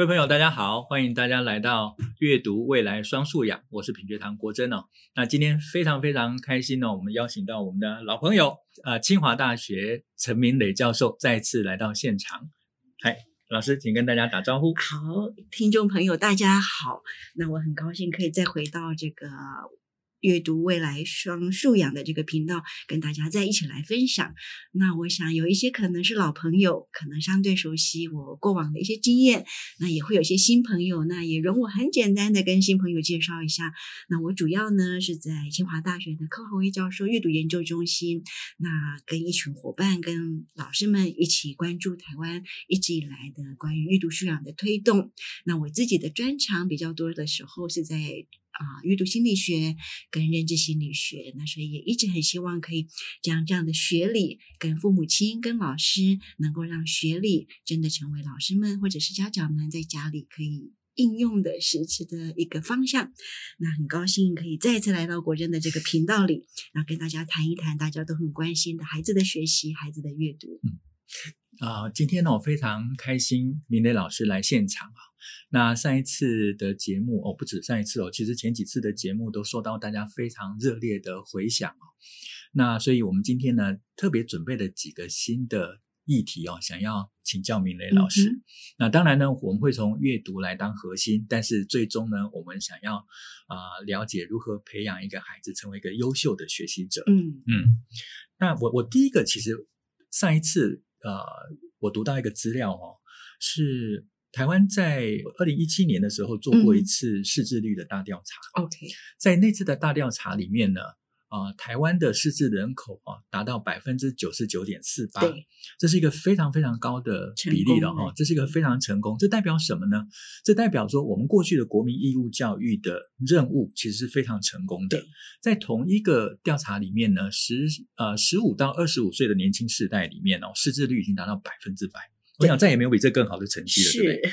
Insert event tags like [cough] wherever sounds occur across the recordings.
各位朋友，大家好，欢迎大家来到阅读未来双素养，我是品学堂国珍哦。那今天非常非常开心呢，我们邀请到我们的老朋友，呃，清华大学陈明磊教授再次来到现场。嗨，老师，请跟大家打招呼。好，听众朋友，大家好。那我很高兴可以再回到这个。阅读未来双素养的这个频道，跟大家在一起来分享。那我想有一些可能是老朋友，可能相对熟悉我过往的一些经验。那也会有一些新朋友，那也容我很简单的跟新朋友介绍一下。那我主要呢是在清华大学的柯豪威教授阅读研究中心，那跟一群伙伴、跟老师们一起关注台湾一直以来的关于阅读素养的推动。那我自己的专长比较多的时候是在。啊，阅读心理学跟认知心理学，那所以也一直很希望可以将这样的学理跟父母亲、跟老师，能够让学理真的成为老师们或者是家长们在家里可以应用的实质的一个方向。那很高兴可以再次来到国珍的这个频道里，然后跟大家谈一谈大家都很关心的孩子的学习、孩子的阅读。啊、呃，今天呢，我非常开心，明磊老师来现场啊。那上一次的节目哦，不止上一次哦，其实前几次的节目都受到大家非常热烈的回响哦。那所以我们今天呢，特别准备了几个新的议题哦，想要请教明磊老师。嗯、那当然呢，我们会从阅读来当核心，但是最终呢，我们想要啊、呃，了解如何培养一个孩子成为一个优秀的学习者。嗯嗯。那我我第一个其实上一次。呃，我读到一个资料哦，是台湾在二零一七年的时候做过一次识字率的大调查。OK，嗯，在那次的大调查里面呢，呃，台湾的失智人口啊达到百分之九十九点四八，对，这是一个非常非常高的比例了哈，这是一个非常成功。这代表什么呢？这代表说我们过去的国民义务教育的任务其实是非常成功的。在同一个调查里面呢，十呃十五到二十五岁的年轻世代里面哦，失智率已经达到百分之百。我想再也没有比这更好的成绩了，对不对？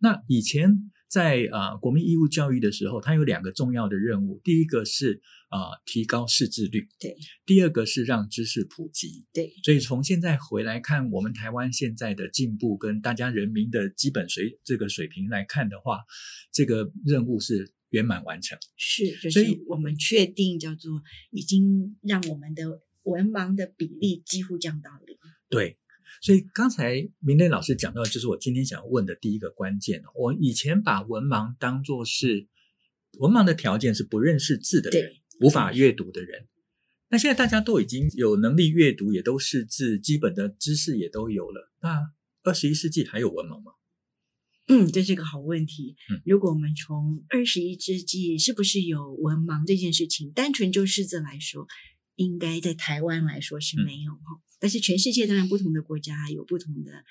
那以前在啊、呃、国民义务教育的时候，它有两个重要的任务，第一个是。啊、呃，提高识字率。对，第二个是让知识普及。对，所以从现在回来看，我们台湾现在的进步跟大家人民的基本水这个水平来看的话，这个任务是圆满完成。是，就是、所以我们确定叫做已经让我们的文盲的比例几乎降到零。对，所以刚才明磊老师讲到，就是我今天想问的第一个关键。我以前把文盲当作是文盲的条件是不认识字的人。无法阅读的人，那现在大家都已经有能力阅读，也都识字，基本的知识也都有了。那二十一世纪还有文盲吗？嗯，这是个好问题。嗯，如果我们从二十一世纪是不是有文盲这件事情，单纯就识字来说，应该在台湾来说是没有哈。嗯，但是全世界当然不同的国家有不同的。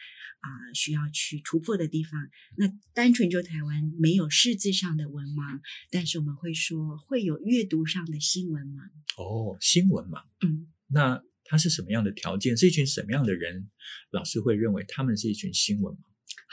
啊、呃，需要去突破的地方。那单纯就台湾没有识字上的文盲，但是我们会说会有阅读上的新闻盲。哦，新闻盲。嗯，那他是什么样的条件？是一群什么样的人？老师会认为他们是一群新闻盲。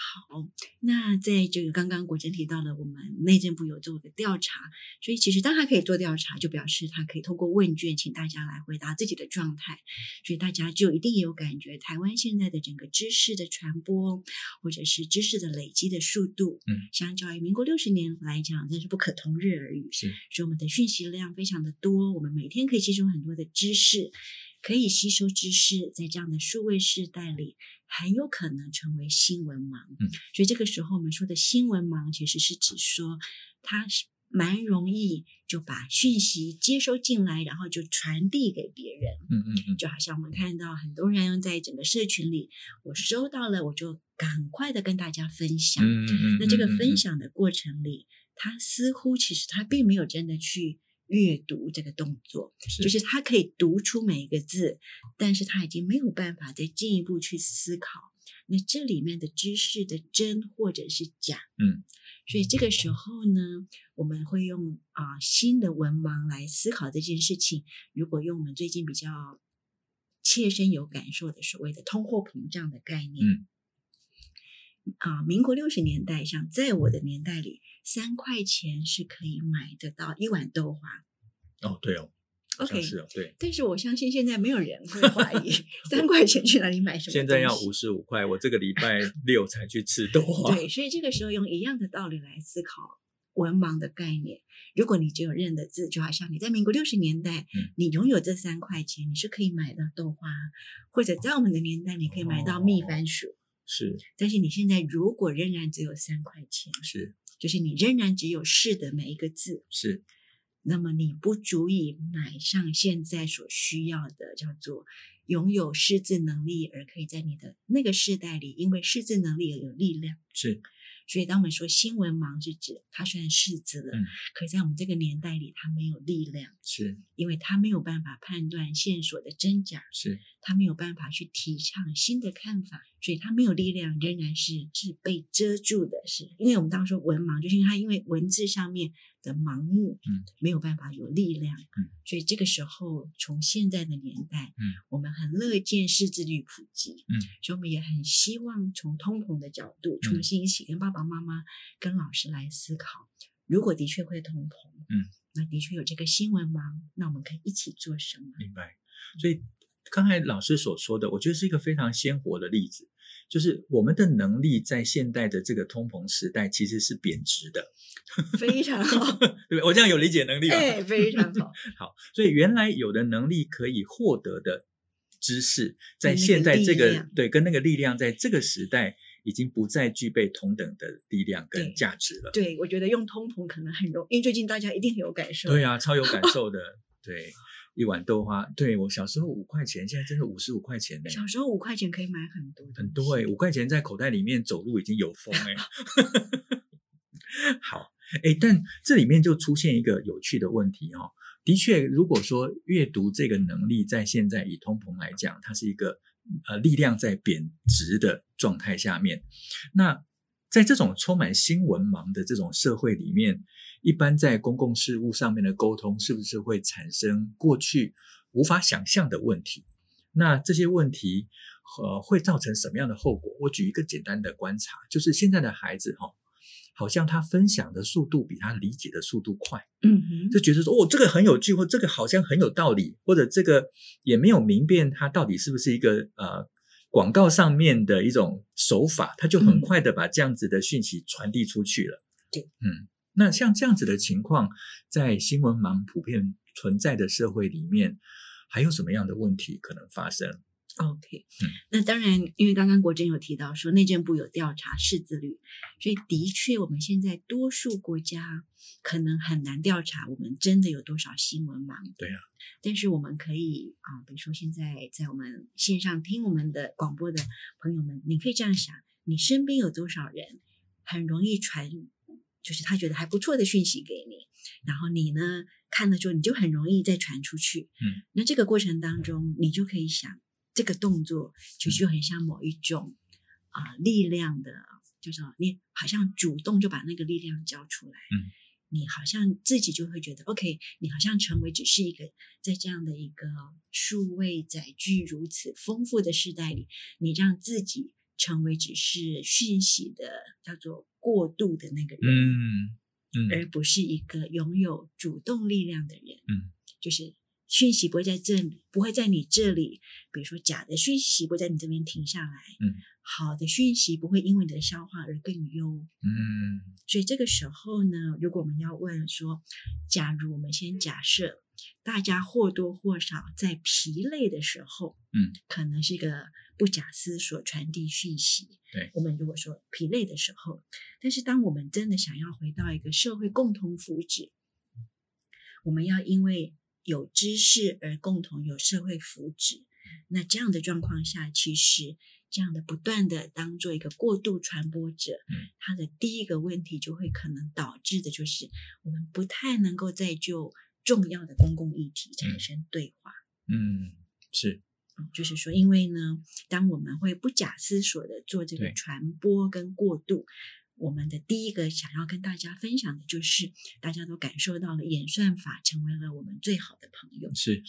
好，那在这个刚刚国珍提到了，我们内政部有做个调查，所以其实当他可以做调查，就表示他可以透过问卷，请大家来回答自己的状态，所以大家就一定有感觉，台湾现在的整个知识的传播，或者是知识的累积的速度，嗯，相较于民国六十年来讲，真是不可同日而语。是，所以我们的讯息量非常的多，我们每天可以吸收很多的知识。可以吸收知识，在这样的数位时代里，很有可能成为新闻盲。嗯，所以这个时候我们说的新闻盲，其实是指说，他是蛮容易就把讯息接收进来，然后就传递给别人。嗯嗯嗯，就好像我们看到很多人在整个社群里，我收到了，我就赶快的跟大家分享。嗯嗯嗯，那这个分享的过程里，他似乎其实他并没有真的去。阅读这个动作，就是。他可以读出每一个字，但是他已经没有办法再进一步去思考，那这里面的知识的真或者是假，嗯，所以这个时候呢，我们会用啊新的文盲来思考这件事情。如果用我们最近比较切身有感受的所谓的通货膨胀的概念，嗯，啊，民国六十年代，像在我的年代里。三块钱是可以买得到一碗豆花。哦，对哦，OK，是哦，对。但是我相信现在没有人会怀疑 [laughs] 三块钱去哪里买什么。现在要五十五块，我这个礼拜 [laughs] 六才去吃豆花。对，所以这个时候用一样的道理来思考文盲的概念。如果你只有认得字，就好像你在民国六十年代，嗯、你拥有这三块钱，你是可以买到豆花，或者在我们的年代，你可以买到蜜番薯。哦、是。但是你现在如果仍然只有三块钱，是，就是你仍然只有“是”的每一个字，是。那么你不足以买上现在所需要的，叫做拥有识字能力，而可以在你的那个世代里，因为识字能力而有力量。是。所以，当我们说新闻盲，是指他虽然识字了，嗯，可在我们这个年代里，他没有力量，是因为他没有办法判断线索的真假，是他没有办法去提倡新的看法，所以他没有力量，仍然是是被遮住的，是。因为我们当时说文盲，就是他因为文字上面的盲目，嗯，没有办法有力量，嗯，所以这个时候，从现在的年代，嗯，我们很乐见识字率普及，嗯，所以我们也很希望从通膨的角度，重新一起跟爸爸。妈妈跟老师来思考，如果的确会通膨，嗯，那的确有这个新文盲，那我们可以一起做什么？明白。所以刚才老师所说的，我觉得是一个非常鲜活的例子，就是我们的能力在现代的这个通膨时代其实是贬值的，[laughs] 非常好，对，我这样有理解能力吗？哎，非常好。[laughs] 好，所以原来有的能力可以获得的知识，在现在这个对跟那个力量，在这个时代。已经不再具备同等的力量跟价值了。对，对，我觉得用通膨可能很容易，因为最近大家一定很有感受。对啊，超有感受的。对，[laughs] 一碗豆花，对，我小时候五块钱，现在真的五十五块钱呢。小时候五块钱可以买很多，很多哎，五块钱在口袋里面走路已经有风哎。[laughs] 好，哎，但这里面就出现一个有趣的问题哈、哦。的确，如果说阅读这个能力在现在以通膨来讲，它是一个。呃，力量在贬值的状态下面，那在这种充满新文盲的这种社会里面，一般在公共事务上面的沟通，是不是会产生过去无法想象的问题？那这些问题呃会造成什么样的后果？我举一个简单的观察，就是现在的孩子哈。好像他分享的速度比他理解的速度快，嗯哼，就觉得说哦，这个很有趣，或这个好像很有道理，或者这个也没有明辨他到底是不是一个呃广告上面的一种手法，他就很快的把这样子的讯息传递出去了。对，嗯，那像这样子的情况，在新闻盲普遍存在的社会里面，还有什么样的问题可能发生？OK，那当然，因为刚刚国珍有提到说内政部有调查识字率，所以的确我们现在多数国家可能很难调查我们真的有多少新闻盲。对啊，但是我们可以啊，比如说现在在我们线上听我们的广播的朋友们，你可以这样想：你身边有多少人很容易传，就是他觉得还不错的讯息给你，然后你呢看了之后你就很容易再传出去。嗯，那这个过程当中，你就可以想。这个动作其实就很像某一种啊、呃、力量的，就是你好像主动就把那个力量交出来，嗯，你好像自己就会觉得 OK，你好像成为只是一个在这样的一个数位载具如此丰富的时代里，你让自己成为只是讯息的叫做过渡的那个人，嗯嗯，而不是一个拥有主动力量的人，嗯，就是。讯息不会在这里，不会在你这里。比如说，假的讯息不会在你这边停下来。嗯，好的讯息不会因为你的消化而更优。嗯，所以这个时候呢，如果我们要问说，假如我们先假设大家或多或少在疲累的时候，嗯，可能是一个不假思索传递讯息。对，我们如果说疲累的时候，但是当我们真的想要回到一个社会共同福祉，我们要因为。有知识而共同有社会福祉，那这样的状况下，其实这样的不断的当做一个过度传播者，嗯，他的第一个问题就会可能导致的就是我们不太能够再就重要的公共议题产生对话。嗯，是，就是说，因为呢，当我们会不假思索的做这个传播跟过渡。我们的第一个想要跟大家分享的就是，大家都感受到了演算法成为了我们最好的朋友。是，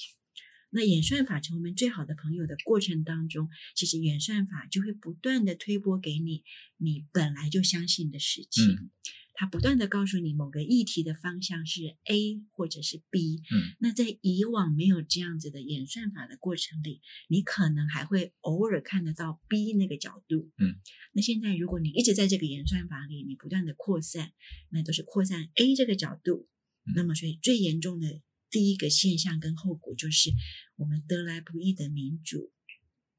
那演算法成为我们最好的朋友的过程当中，其实演算法就会不断的推播给你你本来就相信的事情。嗯，它不断的告诉你某个议题的方向是 A 或者是 B。嗯，那在以往没有这样子的演算法的过程里，你可能还会偶尔看得到 B 那个角度。嗯，那现在如果你一直在这个演算法里，你不断的扩散，那都是扩散 A 这个角度。嗯，那么，所以最严重的第一个现象跟后果就是，我们得来不易的民主。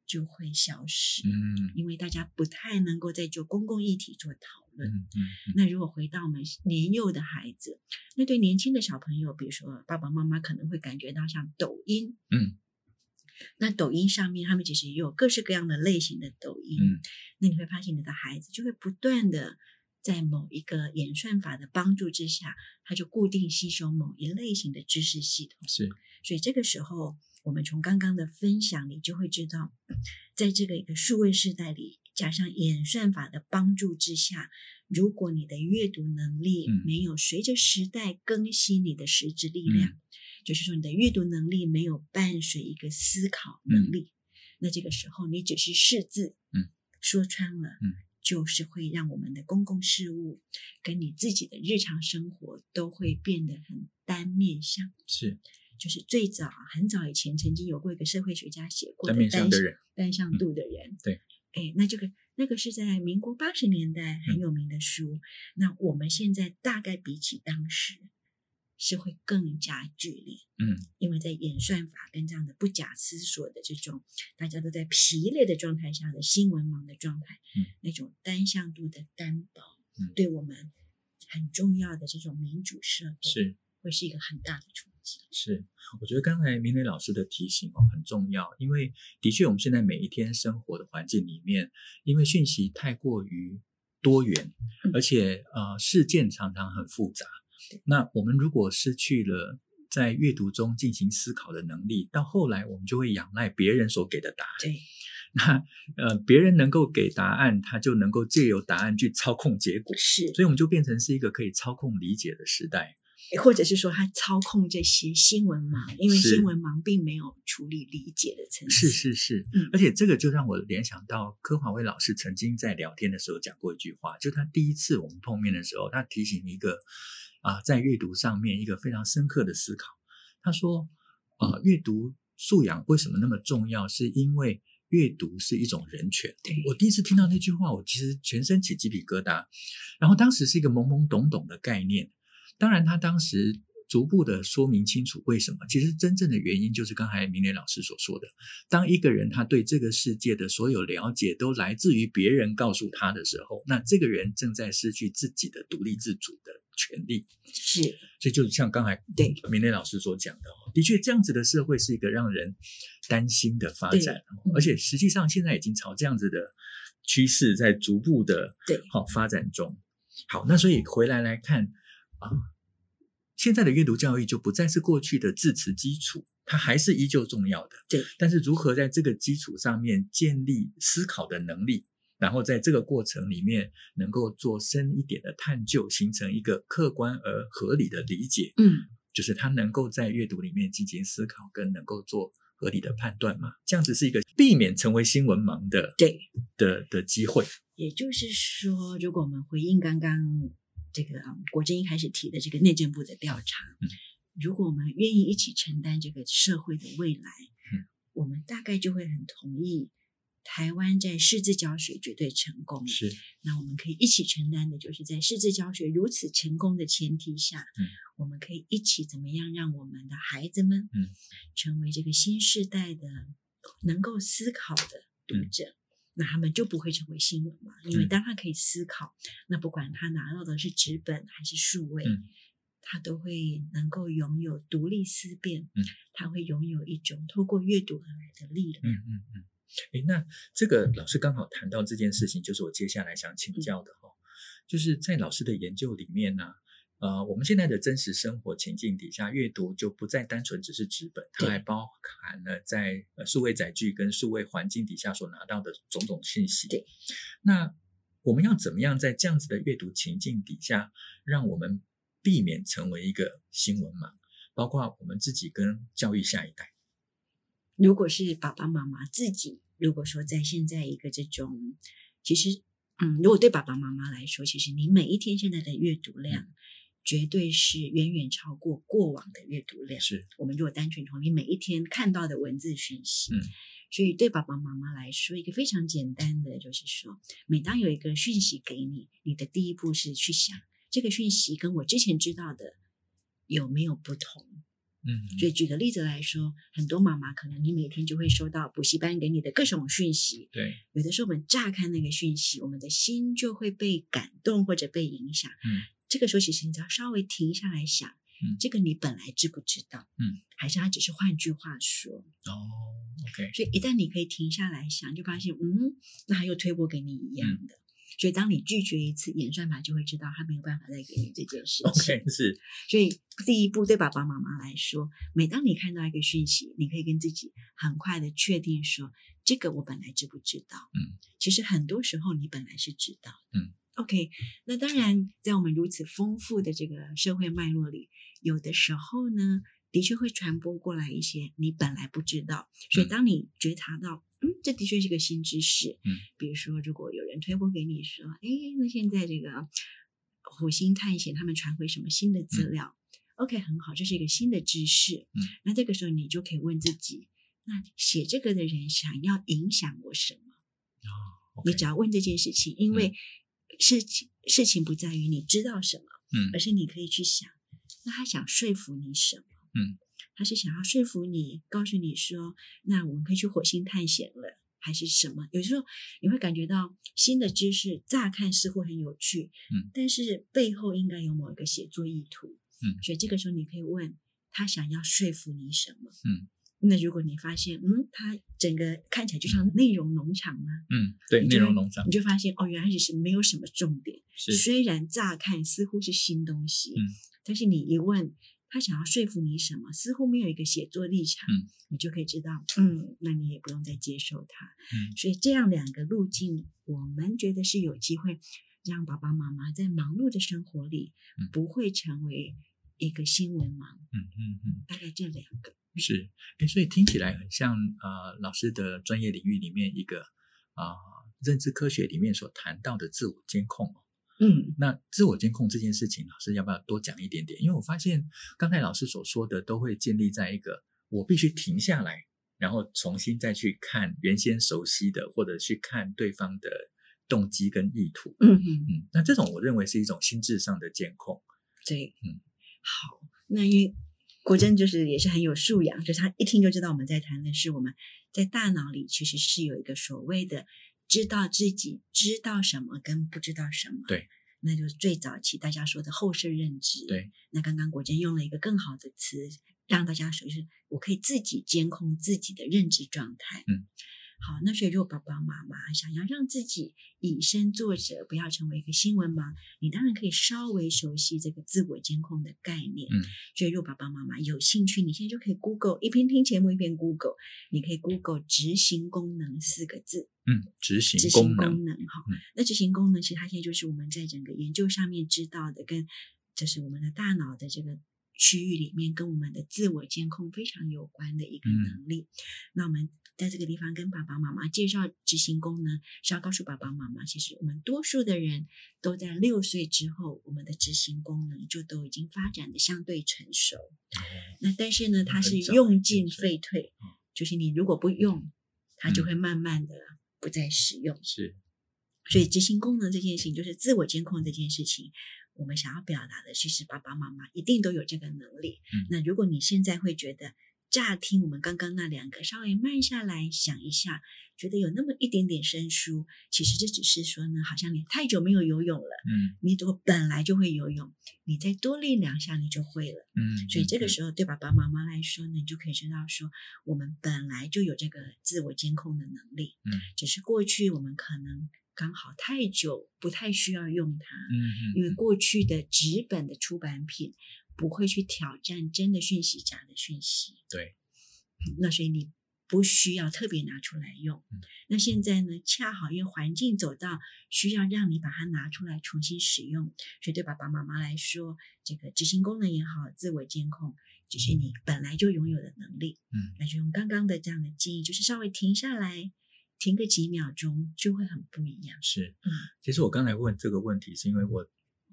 就会消失，嗯，因为大家不太能够再就公共议题做讨论。嗯嗯，嗯，那如果回到我们年幼的孩子，那对年轻的小朋友，比如说爸爸妈妈可能会感觉到像抖音，嗯，那抖音上面他们其实也有各式各样的类型的抖音，嗯，那你会发现你的孩子就会不断的在某一个演算法的帮助之下，它就固定吸收某一类型的知识系统，是，所以这个时候。我们从刚刚的分享里就会知道，在这个一个数位时代里，加上演算法的帮助之下，如果你的阅读能力没有随着时代更新你的实质力量，嗯、就是说你的阅读能力没有伴随一个思考能力，嗯、那这个时候你只是识字，嗯，说穿了，嗯，就是会让我们的公共事务跟你自己的日常生活都会变得很单面相，是。就是最早很早以前曾经有过一个社会学家写过的单向的人，单向度的人，嗯、对，哎，那这个那个是在民国八十年代很有名的书。嗯、那我们现在大概比起当时是会更加剧烈，嗯，因为在演算法跟这样的不假思索的这种大家都在疲累的状态下的新闻盲的状态，嗯，那种单向度的担保，嗯，对我们很重要的这种民主社会是。会是一个很大的冲击。是，我觉得刚才明磊老师的提醒哦很重要，因为的确我们现在每一天生活的环境里面，因为讯息太过于多元，而且呃事件常常很复杂，那我们如果失去了在阅读中进行思考的能力，到后来我们就会仰赖别人所给的答案。对，[laughs] 那呃别人能够给答案，他就能够借由答案去操控结果，是，所以我们就变成是一个可以操控理解的时代。或者是说他操控这些新闻盲，因为新闻盲并没有处理理解的层次。是是是，嗯，而且这个就让我联想到柯华威老师曾经在聊天的时候讲过一句话，就他第一次我们碰面的时候，他提醒一个啊，在阅读上面一个非常深刻的思考。他说，呃，阅读素养为什么那么重要？是因为阅读是一种人权。我第一次听到那句话，我其实全身起鸡皮疙瘩。然后当时是一个懵懵懂懂的概念。当然，他当时逐步的说明清楚为什么。其实真正的原因就是刚才明磊老师所说的：当一个人他对这个世界的所有了解都来自于别人告诉他的时候，那这个人正在失去自己的独立自主的权利。是，所以就像刚才对明磊老师所讲的，的确这样子的社会是一个让人担心的发展，而且实际上现在已经朝这样子的趋势在逐步的对好发展中。好，那所以回来来看啊。现在的阅读教育就不再是过去的字词基础，它还是依旧重要的。对，但是如何在这个基础上面建立思考的能力，然后在这个过程里面能够做深一点的探究，形成一个客观而合理的理解。嗯，就是他能够在阅读里面进行思考，跟能够做合理的判断嘛。这样子是一个避免成为新闻盲的对的的机会。也就是说，如果我们回应刚刚。这个国珍一开始提的这个内政部的调查，嗯，如果我们愿意一起承担这个社会的未来，嗯，我们大概就会很同意，台湾在识字教学绝对成功。是，那我们可以一起承担的，就是在识字教学如此成功的前提下，嗯，我们可以一起怎么样让我们的孩子们，嗯，成为这个新时代的能够思考的读者。嗯那他们就不会成为新闻嘛？因为当他可以思考，嗯、那不管他拿到的是纸本还是数位，嗯、他都会能够拥有独立思辨。嗯，他会拥有一种透过阅读而来的力量。嗯嗯嗯。诶，那这个老师刚好谈到这件事情，就是我接下来想请教的哈，嗯、就是在老师的研究里面呢、啊。呃，我们现在的真实生活情境底下，阅读就不再单纯只是纸本，它还包含了在呃数位载具跟数位环境底下所拿到的种种信息。对，那我们要怎么样在这样子的阅读情境底下，让我们避免成为一个新闻盲？包括我们自己跟教育下一代。如果是爸爸妈妈自己，如果说在现在一个这种，其实嗯，如果对爸爸妈妈来说，其实你每一天现在的阅读量，嗯、绝对是远远超过过往的阅读量。是我们如果单纯从你每一天看到的文字讯息，嗯，所以对爸爸妈妈来说，一个非常简单的就是说，每当有一个讯息给你，你的第一步是去想这个讯息跟我之前知道的有没有不同。嗯，所以举个例子来说，很多妈妈可能你每天就会收到补习班给你的各种讯息。对，有的时候我们乍看那个讯息，我们的心就会被感动或者被影响。嗯，这个时候其实你只要稍微停下来想，嗯，这个你本来知不知道？嗯，还是他只是换句话说？哦，OK。所以一旦你可以停下来想，就发现，嗯，那他又推波给你一样的。嗯所以，当你拒绝一次，演算法就会知道他没有办法再给你这件事情。OK，是。所以，第一步对爸爸妈妈来说，每当你看到一个讯息，你可以跟自己很快的确定说，这个我本来知不知道？嗯，其实很多时候你本来是知道。嗯，OK。那当然，在我们如此丰富的这个社会脉络里，有的时候呢，的确会传播过来一些你本来不知道。所以，当你觉察到。嗯，这的确是个新知识。嗯，比如说，如果有人推播给你说，哎，那现在这个火星探险他们传回什么新的资料，嗯，OK，很好，这是一个新的知识。嗯，那这个时候你就可以问自己，那写这个的人想要影响我什么？哦，okay，你只要问这件事情，因为事情，嗯，事情不在于你知道什么，嗯，而是你可以去想，那他想说服你什么？嗯。他是想要说服你，告诉你说，那我们可以去火星探险了，还是什么？有时候你会感觉到新的知识乍看似乎很有趣，嗯，但是背后应该有某一个写作意图，嗯，所以这个时候你可以问他想要说服你什么，嗯，那如果你发现，嗯，他整个看起来就像内容农场吗？嗯，对，内容农场，你就发现哦，原来只是没有什么重点，是虽然乍看似乎是新东西，嗯，但是你一问。他想要说服你什么？似乎没有一个写作立场，嗯，你就可以知道，嗯，那你也不用再接受他，嗯。所以这样两个路径，我们觉得是有机会让爸爸妈妈在忙碌的生活里，不会成为一个新闻盲。嗯嗯嗯，大概这两个是，哎，所以听起来很像呃老师的专业领域里面一个啊、呃、认知科学里面所谈到的自我监控。嗯，那自我监控这件事情，老师要不要多讲一点点？因为我发现刚才老师所说的都会建立在一个我必须停下来，然后重新再去看原先熟悉的，或者去看对方的动机跟意图。嗯嗯嗯，那这种我认为是一种心智上的监控。对，嗯，好，那因为国珍就是也是很有素养，就是他一听就知道我们在谈的是我们在大脑里其实是有一个所谓的。知道自己知道什么跟不知道什么，对，那就是最早期大家说的后设认知。对，那刚刚国珍用了一个更好的词，让大家说就是我可以自己监控自己的认知状态。嗯。好，那所以如果爸爸妈妈想要让自己以身作则，不要成为一个新闻盲，你当然可以稍微熟悉这个自我监控的概念。嗯，所以如果爸爸妈妈有兴趣，你现在就可以 Google，一边听节目一边 Google，你可以 Google 执行功能四个字。嗯，执行执行功能哈、嗯，那执行功能其实它现在就是我们在整个研究上面知道的，跟就是我们的大脑的这个。区域里面跟我们的自我监控非常有关的一个能力。嗯、那我们在这个地方跟爸爸妈妈介绍执行功能，是要告诉爸爸妈妈，其实我们多数的人都在六岁之后，我们的执行功能就都已经发展的相对成熟。嗯、那但是呢，它是用进废退，就是你如果不用，它就会慢慢的不再使用。是，所以执行功能这件事情，就是自我监控这件事情。我们想要表达的，其实爸爸妈妈一定都有这个能力。嗯，那如果你现在会觉得乍听我们刚刚那两个，稍微慢下来想一下，觉得有那么一点点生疏，其实这只是说呢，好像你太久没有游泳了。嗯，你如果本来就会游泳，你再多练两下，你就会了。嗯，所以这个时候对爸爸妈妈来说呢，你就可以知道说，我们本来就有这个自我监控的能力。嗯，只是过去我们可能。刚好太久，不太需要用它。嗯嗯，因为过去的纸本的出版品不会去挑战真的讯息、假的讯息。对，那所以你不需要特别拿出来用。嗯，那现在呢，恰好因为环境走到需要让你把它拿出来重新使用，所以对爸爸妈妈来说，这个执行功能也好，自我监控，就是你本来就拥有的能力。嗯，那就用刚刚的这样的建议，就是稍微停下来。停个几秒钟就会很不一样。是，嗯，其实我刚才问这个问题，是因为我。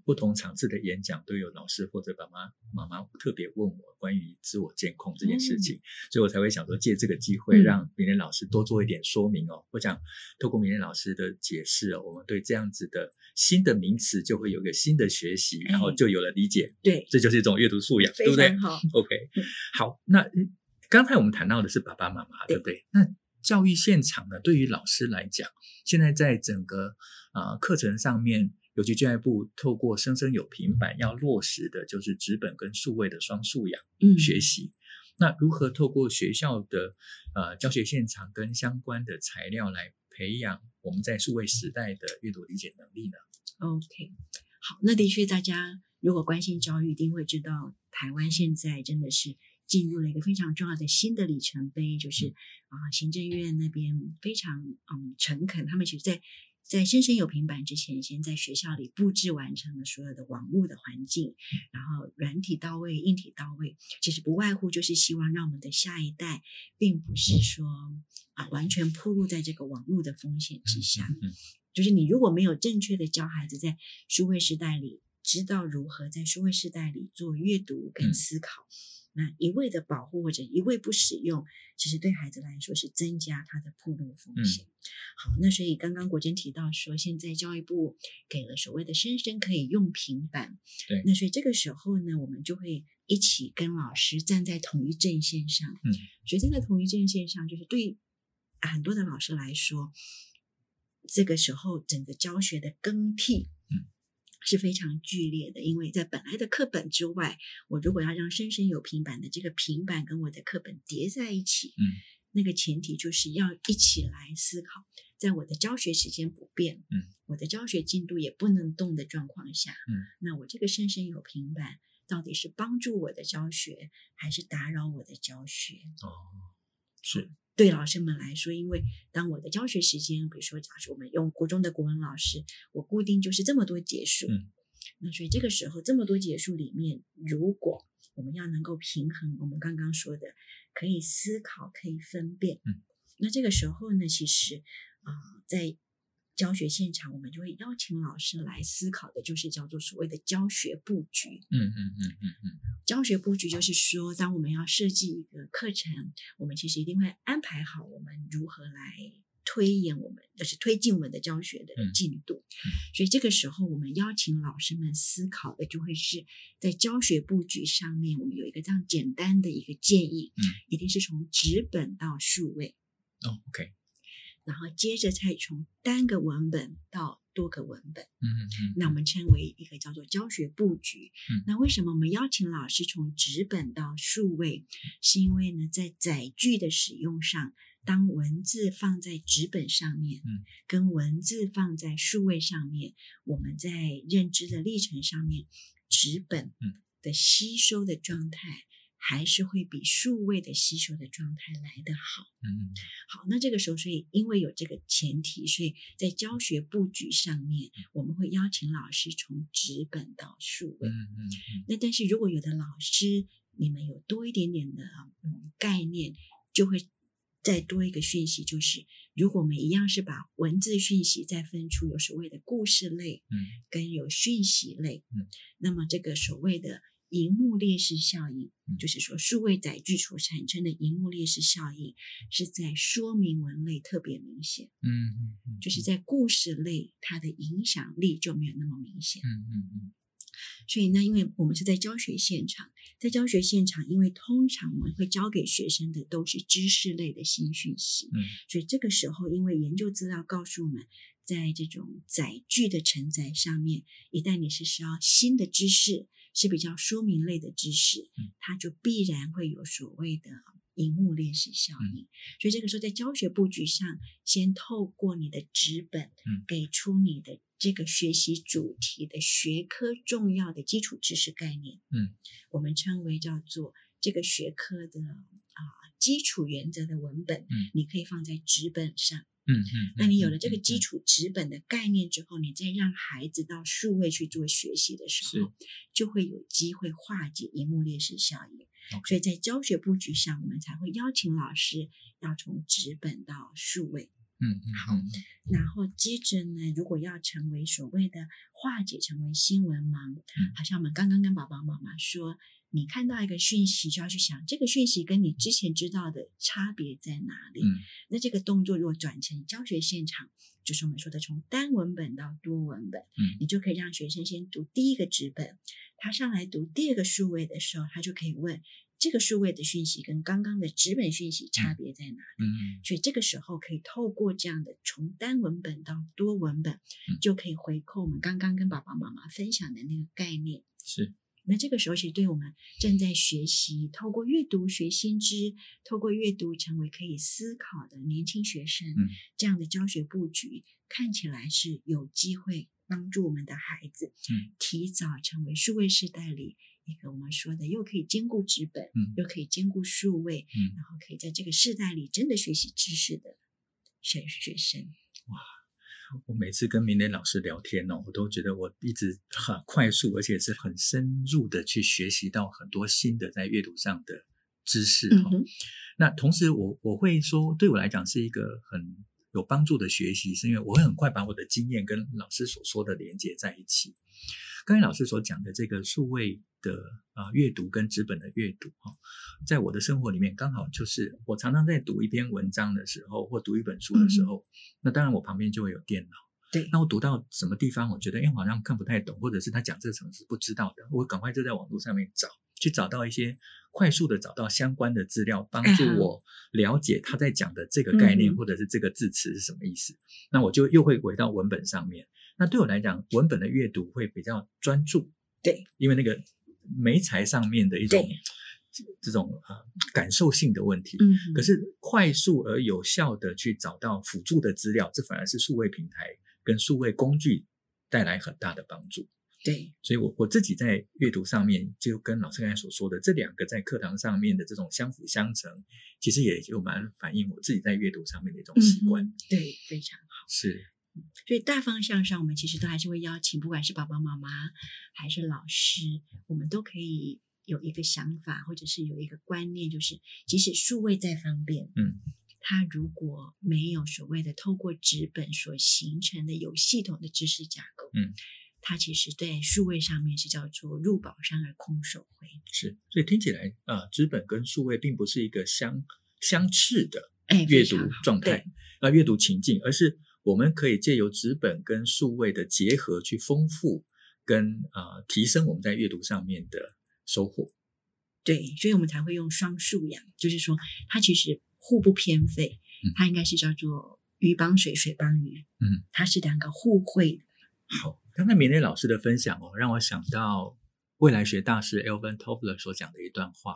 不同场次的演讲都有老师或者爸妈妈妈特别问我关于自我监控这件事情，嗯、所以我才会想说借这个机会让明廉老师多做一点说明哦。嗯、我想透过明廉老师的解释哦，我们对这样子的新的名词就会有一个新的学习，然后就有了理解。对，这就是一种阅读素养，对不对？好，OK，好。那刚才我们谈到的是爸爸妈妈，对不对？那教育现场呢，对于老师来讲，现在在整个啊、呃、课程上面。尤其教育部透过生生有平板要落实的，就是纸本跟数位的双素养学习。嗯、那如何透过学校的呃教学现场跟相关的材料来培养我们在数位时代的阅读理解能力呢？OK，好，那的确，大家如果关心教育，一定会知道台湾现在真的是进入了一个非常重要的新的里程碑，就是啊、行政院那边非常嗯诚恳，他们其实在。在生生有平板之前，先在学校里布置完成了所有的网络的环境，然后软体到位，硬体到位，其实不外乎就是希望让我们的下一代，并不是说啊完全暴露在这个网络的风险之下。就是你如果没有正确的教孩子在数位时代里，知道如何在数位时代里做阅读跟思考。那一味的保护或者一味不使用，其实对孩子来说是增加他的暴露风险。嗯、好，那所以刚刚国珍提到说，现在教育部给了所谓的生生可以用平板，对，那所以这个时候呢，我们就会一起跟老师站在同一阵线上。嗯，所以站在同一阵线上，就是对很多的老师来说，这个时候整个教学的更替，嗯。是非常剧烈的，因为在本来的课本之外，我如果要让生生有平板的这个平板跟我的课本叠在一起，嗯，那个前提就是要一起来思考，在我的教学时间不变，嗯，我的教学进度也不能动的状况下，嗯，那我这个生生有平板到底是帮助我的教学，还是打扰我的教学？哦，是。对老师们来说，因为当我的教学时间，比如说，假设我们用国中的国文老师，我固定就是这么多节数，嗯，那所以这个时候这么多节数里面，如果我们要能够平衡我们刚刚说的，可以思考，可以分辨，嗯，那这个时候呢，其实啊，呃，在教学现场，我们就会邀请老师来思考的，就是叫做所谓的教学布局。嗯嗯嗯嗯嗯。教学布局就是说，当我们要设计一个课程，我们其实一定会安排好我们如何来推演我们，就是推进我们的教学的进度。所以这个时候，我们邀请老师们思考的，就会是在教学布局上面，我们有一个这样简单的一个建议。嗯，一定是从纸本到数位。哦，OK。然后接着再从单个文本到多个文本，嗯嗯，那我们称为一个叫做教学布局。嗯，那为什么我们邀请老师从纸本到数位？是因为呢，在载具的使用上，当文字放在纸本上面，嗯，跟文字放在数位上面，我们在认知的历程上面，纸本的吸收的状态。还是会比数位的吸收的状态来得好。嗯，好，那这个时候，所以因为有这个前提，所以在教学布局上面，我们会邀请老师从纸本到数位。嗯嗯。那但是如果有的老师你们有多一点点的嗯概念，就会再多一个讯息，就是如果我们一样是把文字讯息再分出有所谓的故事类，嗯，跟有讯息类，嗯，那么这个所谓的。萤幕劣势效应，就是说数位载具所产生的荧幕劣势效应，是在说明文类特别明显。嗯嗯嗯，就是在故事类，它的影响力就没有那么明显。嗯嗯嗯。所以呢，因为我们是在教学现场，在教学现场，因为通常我们会教给学生的都是知识类的新讯息。嗯。所以这个时候，因为研究资料告诉我们，在这种载具的承载上面，一旦你是需要新的知识。是比较说明类的知识，它就必然会有所谓的荧幕练习效应。所以这个时候在教学布局上，先透过你的纸本，给出你的这个学习主题的学科重要的基础知识概念。嗯，我们称为叫做这个学科的啊基础原则的文本。嗯，你可以放在纸本上。嗯嗯，那你有了这个基础纸本的概念之后，你再让孩子到数位去做学习的时候，就会有机会化解荧幕劣势效应。所以在教学布局上，我们才会邀请老师要从纸本到数位。嗯嗯，好。然后接着呢，如果要成为所谓的化解成为新闻盲，嗯、好像我们刚刚跟爸爸妈妈说，你看到一个讯息，就要去想这个讯息跟你之前知道的差别在哪里。嗯、那这个动作如果转成教学现场，就是我们说的从单文本到多文本，嗯，你就可以让学生先读第一个纸本，他上来读第二个数位的时候，他就可以问。这个数位的讯息跟刚刚的纸本讯息差别在哪里？嗯，所以这个时候可以透过这样的从单文本到多文本，嗯、就可以回扣我们刚刚跟爸爸妈妈分享的那个概念。是，那这个时候其实对我们正在学习透过阅读学新知，透过阅读成为可以思考的年轻学生，嗯、这样的教学布局看起来是有机会帮助我们的孩子，嗯，提早成为数位时代里。一个我们说的，又可以兼顾纸本，嗯，又可以兼顾数位，嗯，然后可以在这个时代里真的学习知识的学学生。哇！我每次跟明磊老师聊天哦，我都觉得我一直很快速，而且是很深入的去学习到很多新的在阅读上的知识哈。嗯。那同时我，我我会说，对我来讲是一个很有帮助的学习，是因为我会很快把我的经验跟老师所说的连接在一起。刚才老师所讲的这个数位的啊阅读跟纸本的阅读哈，在我的生活里面刚好就是我常常在读一篇文章的时候，或读一本书的时候，嗯、那当然我旁边就会有电脑。对，那我读到什么地方，我觉得哎好像看不太懂，或者是他讲这个什么是不知道的，我赶快就在网络上面找，去找到一些快速的找到相关的资料，帮助我了解他在讲的这个概念、嗯、或者是这个字词是什么意思。那我就又会回到文本上面。那对我来讲，文本的阅读会比较专注，对，因为那个媒材上面的一种对这种呃感受性的问题，嗯，可是快速而有效的去找到辅助的资料，这反而是数位平台跟数位工具带来很大的帮助，对，所以我我自己在阅读上面就跟老师刚才所说的这两个在课堂上面的这种相辅相成，其实也就蛮反映我自己在阅读上面的一种习惯，嗯、对，非常好，是。所以大方向上，我们其实都还是会邀请，不管是爸爸妈妈还是老师，我们都可以有一个想法，或者是有一个观念，就是即使数位再方便，嗯，它如果没有所谓的透过纸本所形成的有系统的知识架构，嗯，它其实在数位上面是叫做入宝山而空手回。是，所以听起来啊，呃，纸本跟数位并不是一个相相斥的阅读状态，啊，阅读情境，而是。我们可以借由纸本跟数位的结合去丰富跟啊、呃、提升我们在阅读上面的收获。对，所以我们才会用双数养，就是说它其实互不偏废，嗯、它应该是叫做鱼帮水，水帮鱼。嗯，它是两个互惠。好，刚才明蕾老师的分享哦，让我想到未来学大师 Elvin Toffler 所讲的一段话。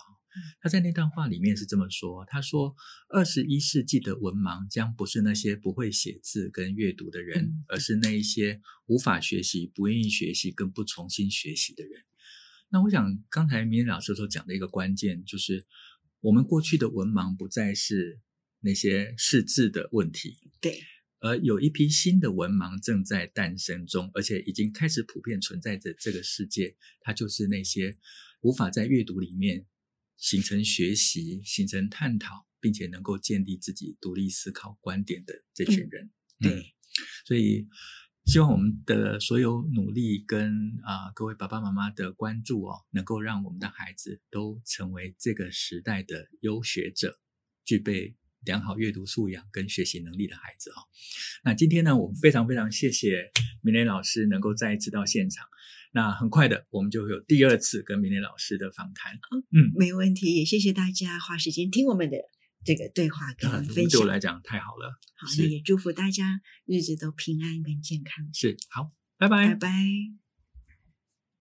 他在那段话里面是这么说：“他说，二十一世纪的文盲将不是那些不会写字跟阅读的人，嗯、而是那一些无法学习、不愿意学习、跟不重新学习的人。”那我想，刚才明蕾老师所讲的一个关键，就是我们过去的文盲不再是那些识字的问题，对，而有一批新的文盲正在诞生中，而且已经开始普遍存在着这个世界。它就是那些无法在阅读里面。形成学习、形成探讨，并且能够建立自己独立思考观点的这群人。嗯、对、嗯，所以希望我们的所有努力跟啊、呃、各位爸爸妈妈的关注哦，能够让我们的孩子都成为这个时代的优学者，具备良好阅读素养跟学习能力的孩子哦。那今天呢，我们非常非常谢谢明磊老师能够再一次到现场。那很快的，我们就会有第二次跟明磊老师的访谈。嗯，没问题，也谢谢大家花时间听我们的这个对话跟分享。对我来讲太好了。好，那也祝福大家日子都平安跟健康。是，好，拜拜，拜拜。